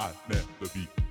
I never beat.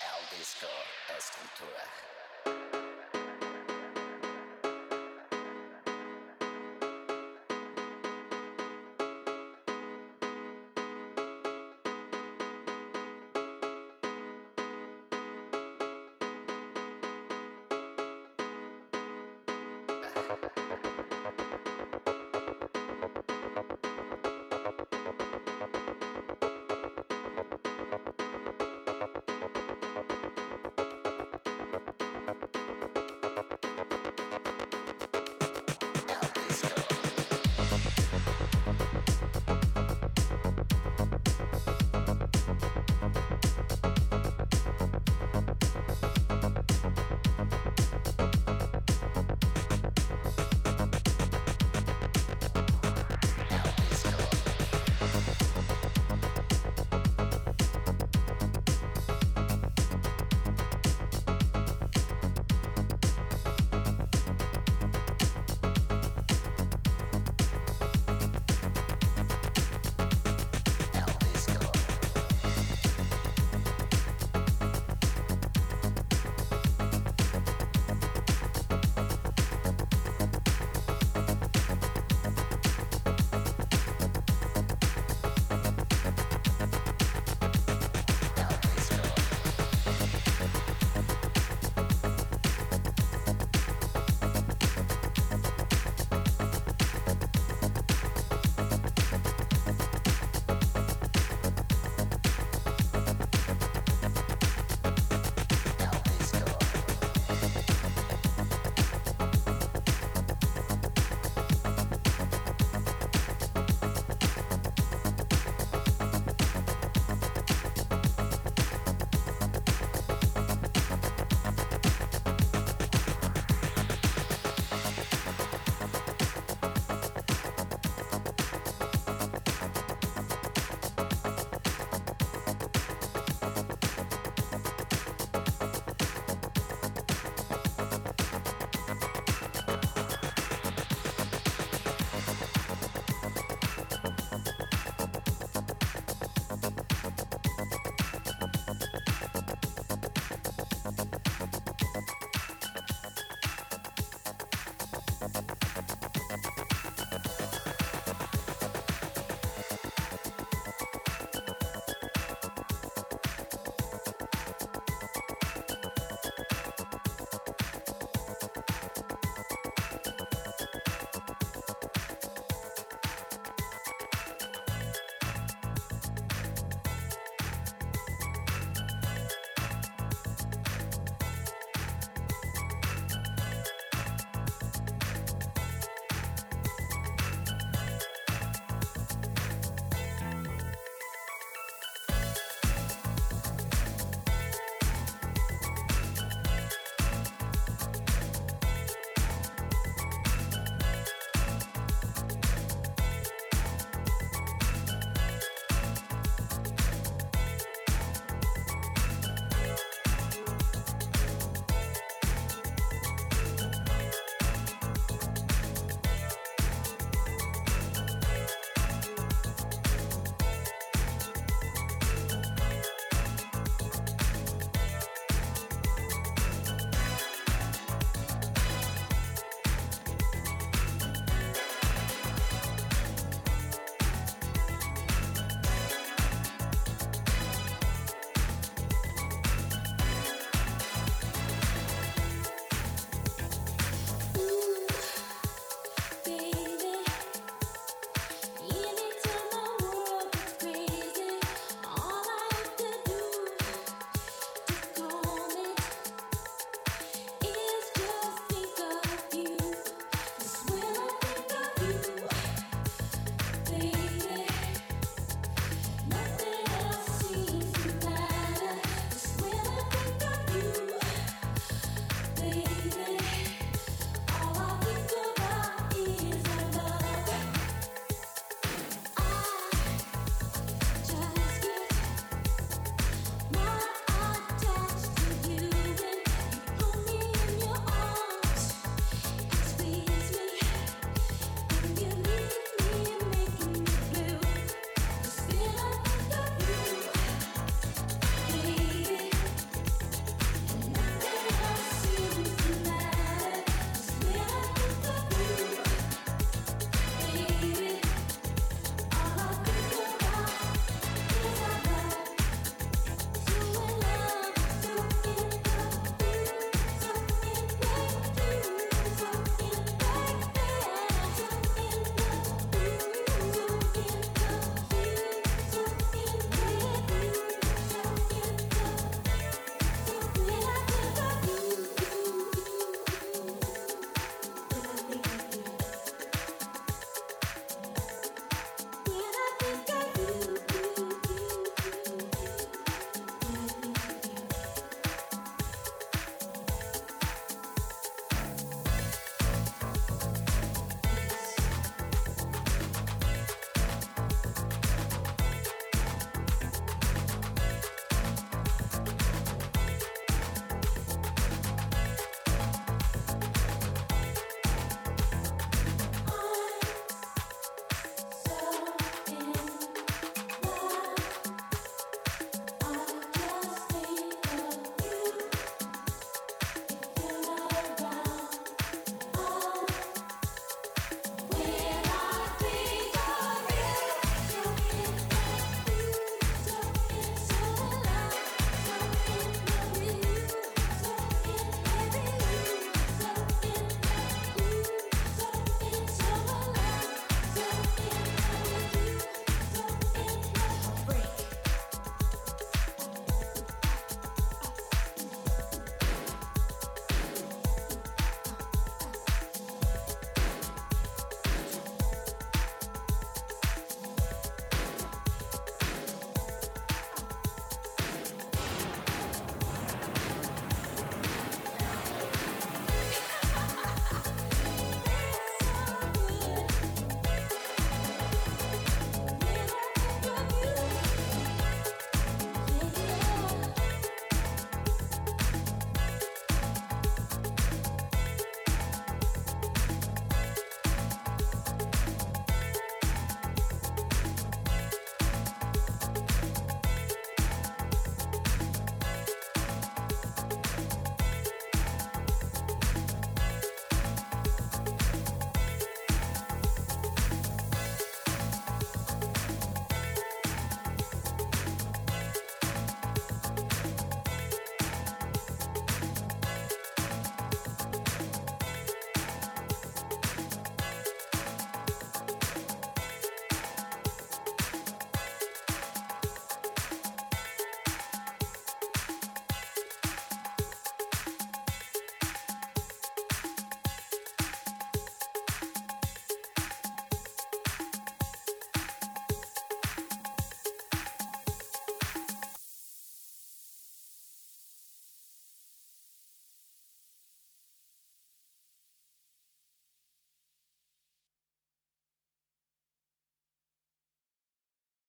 El disco es cultura.